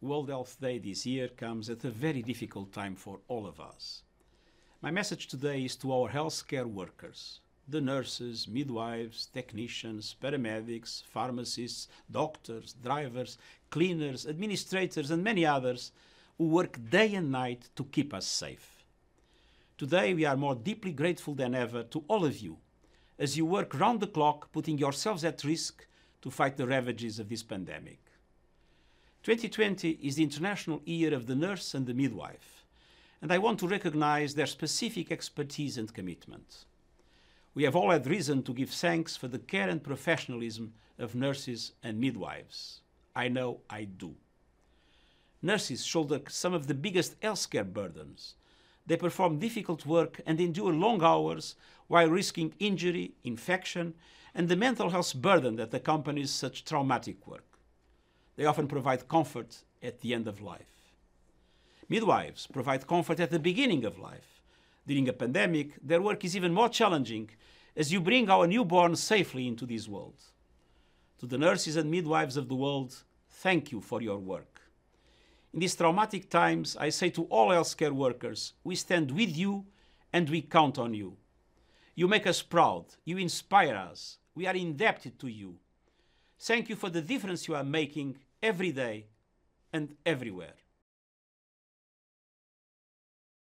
World Health Day this year comes at a very difficult time for all of us. My message today is to our healthcare workers, the nurses, midwives, technicians, paramedics, pharmacists, doctors, drivers, cleaners, administrators, and many others who work day and night to keep us safe. Today, we are more deeply grateful than ever to all of you as you work round the clock, putting yourselves at risk to fight the ravages of this pandemic. 2020 is the International Year of the Nurse and the Midwife, and I want to recognize their specific expertise and commitment. We have all had reason to give thanks for the care and professionalism of nurses and midwives. I know I do. Nurses shoulder some of the biggest healthcare burdens. They perform difficult work and endure long hours while risking injury, infection, and the mental health burden that accompanies such traumatic work. They often provide comfort at the end of life. Midwives provide comfort at the beginning of life. During a pandemic, their work is even more challenging as you bring our newborns safely into this world. To the nurses and midwives of the world, thank you for your work. In these traumatic times, I say to all healthcare workers, we stand with you and we count on you. You make us proud, you inspire us, we are indebted to you. Thank you for the difference you are making every day and everywhere.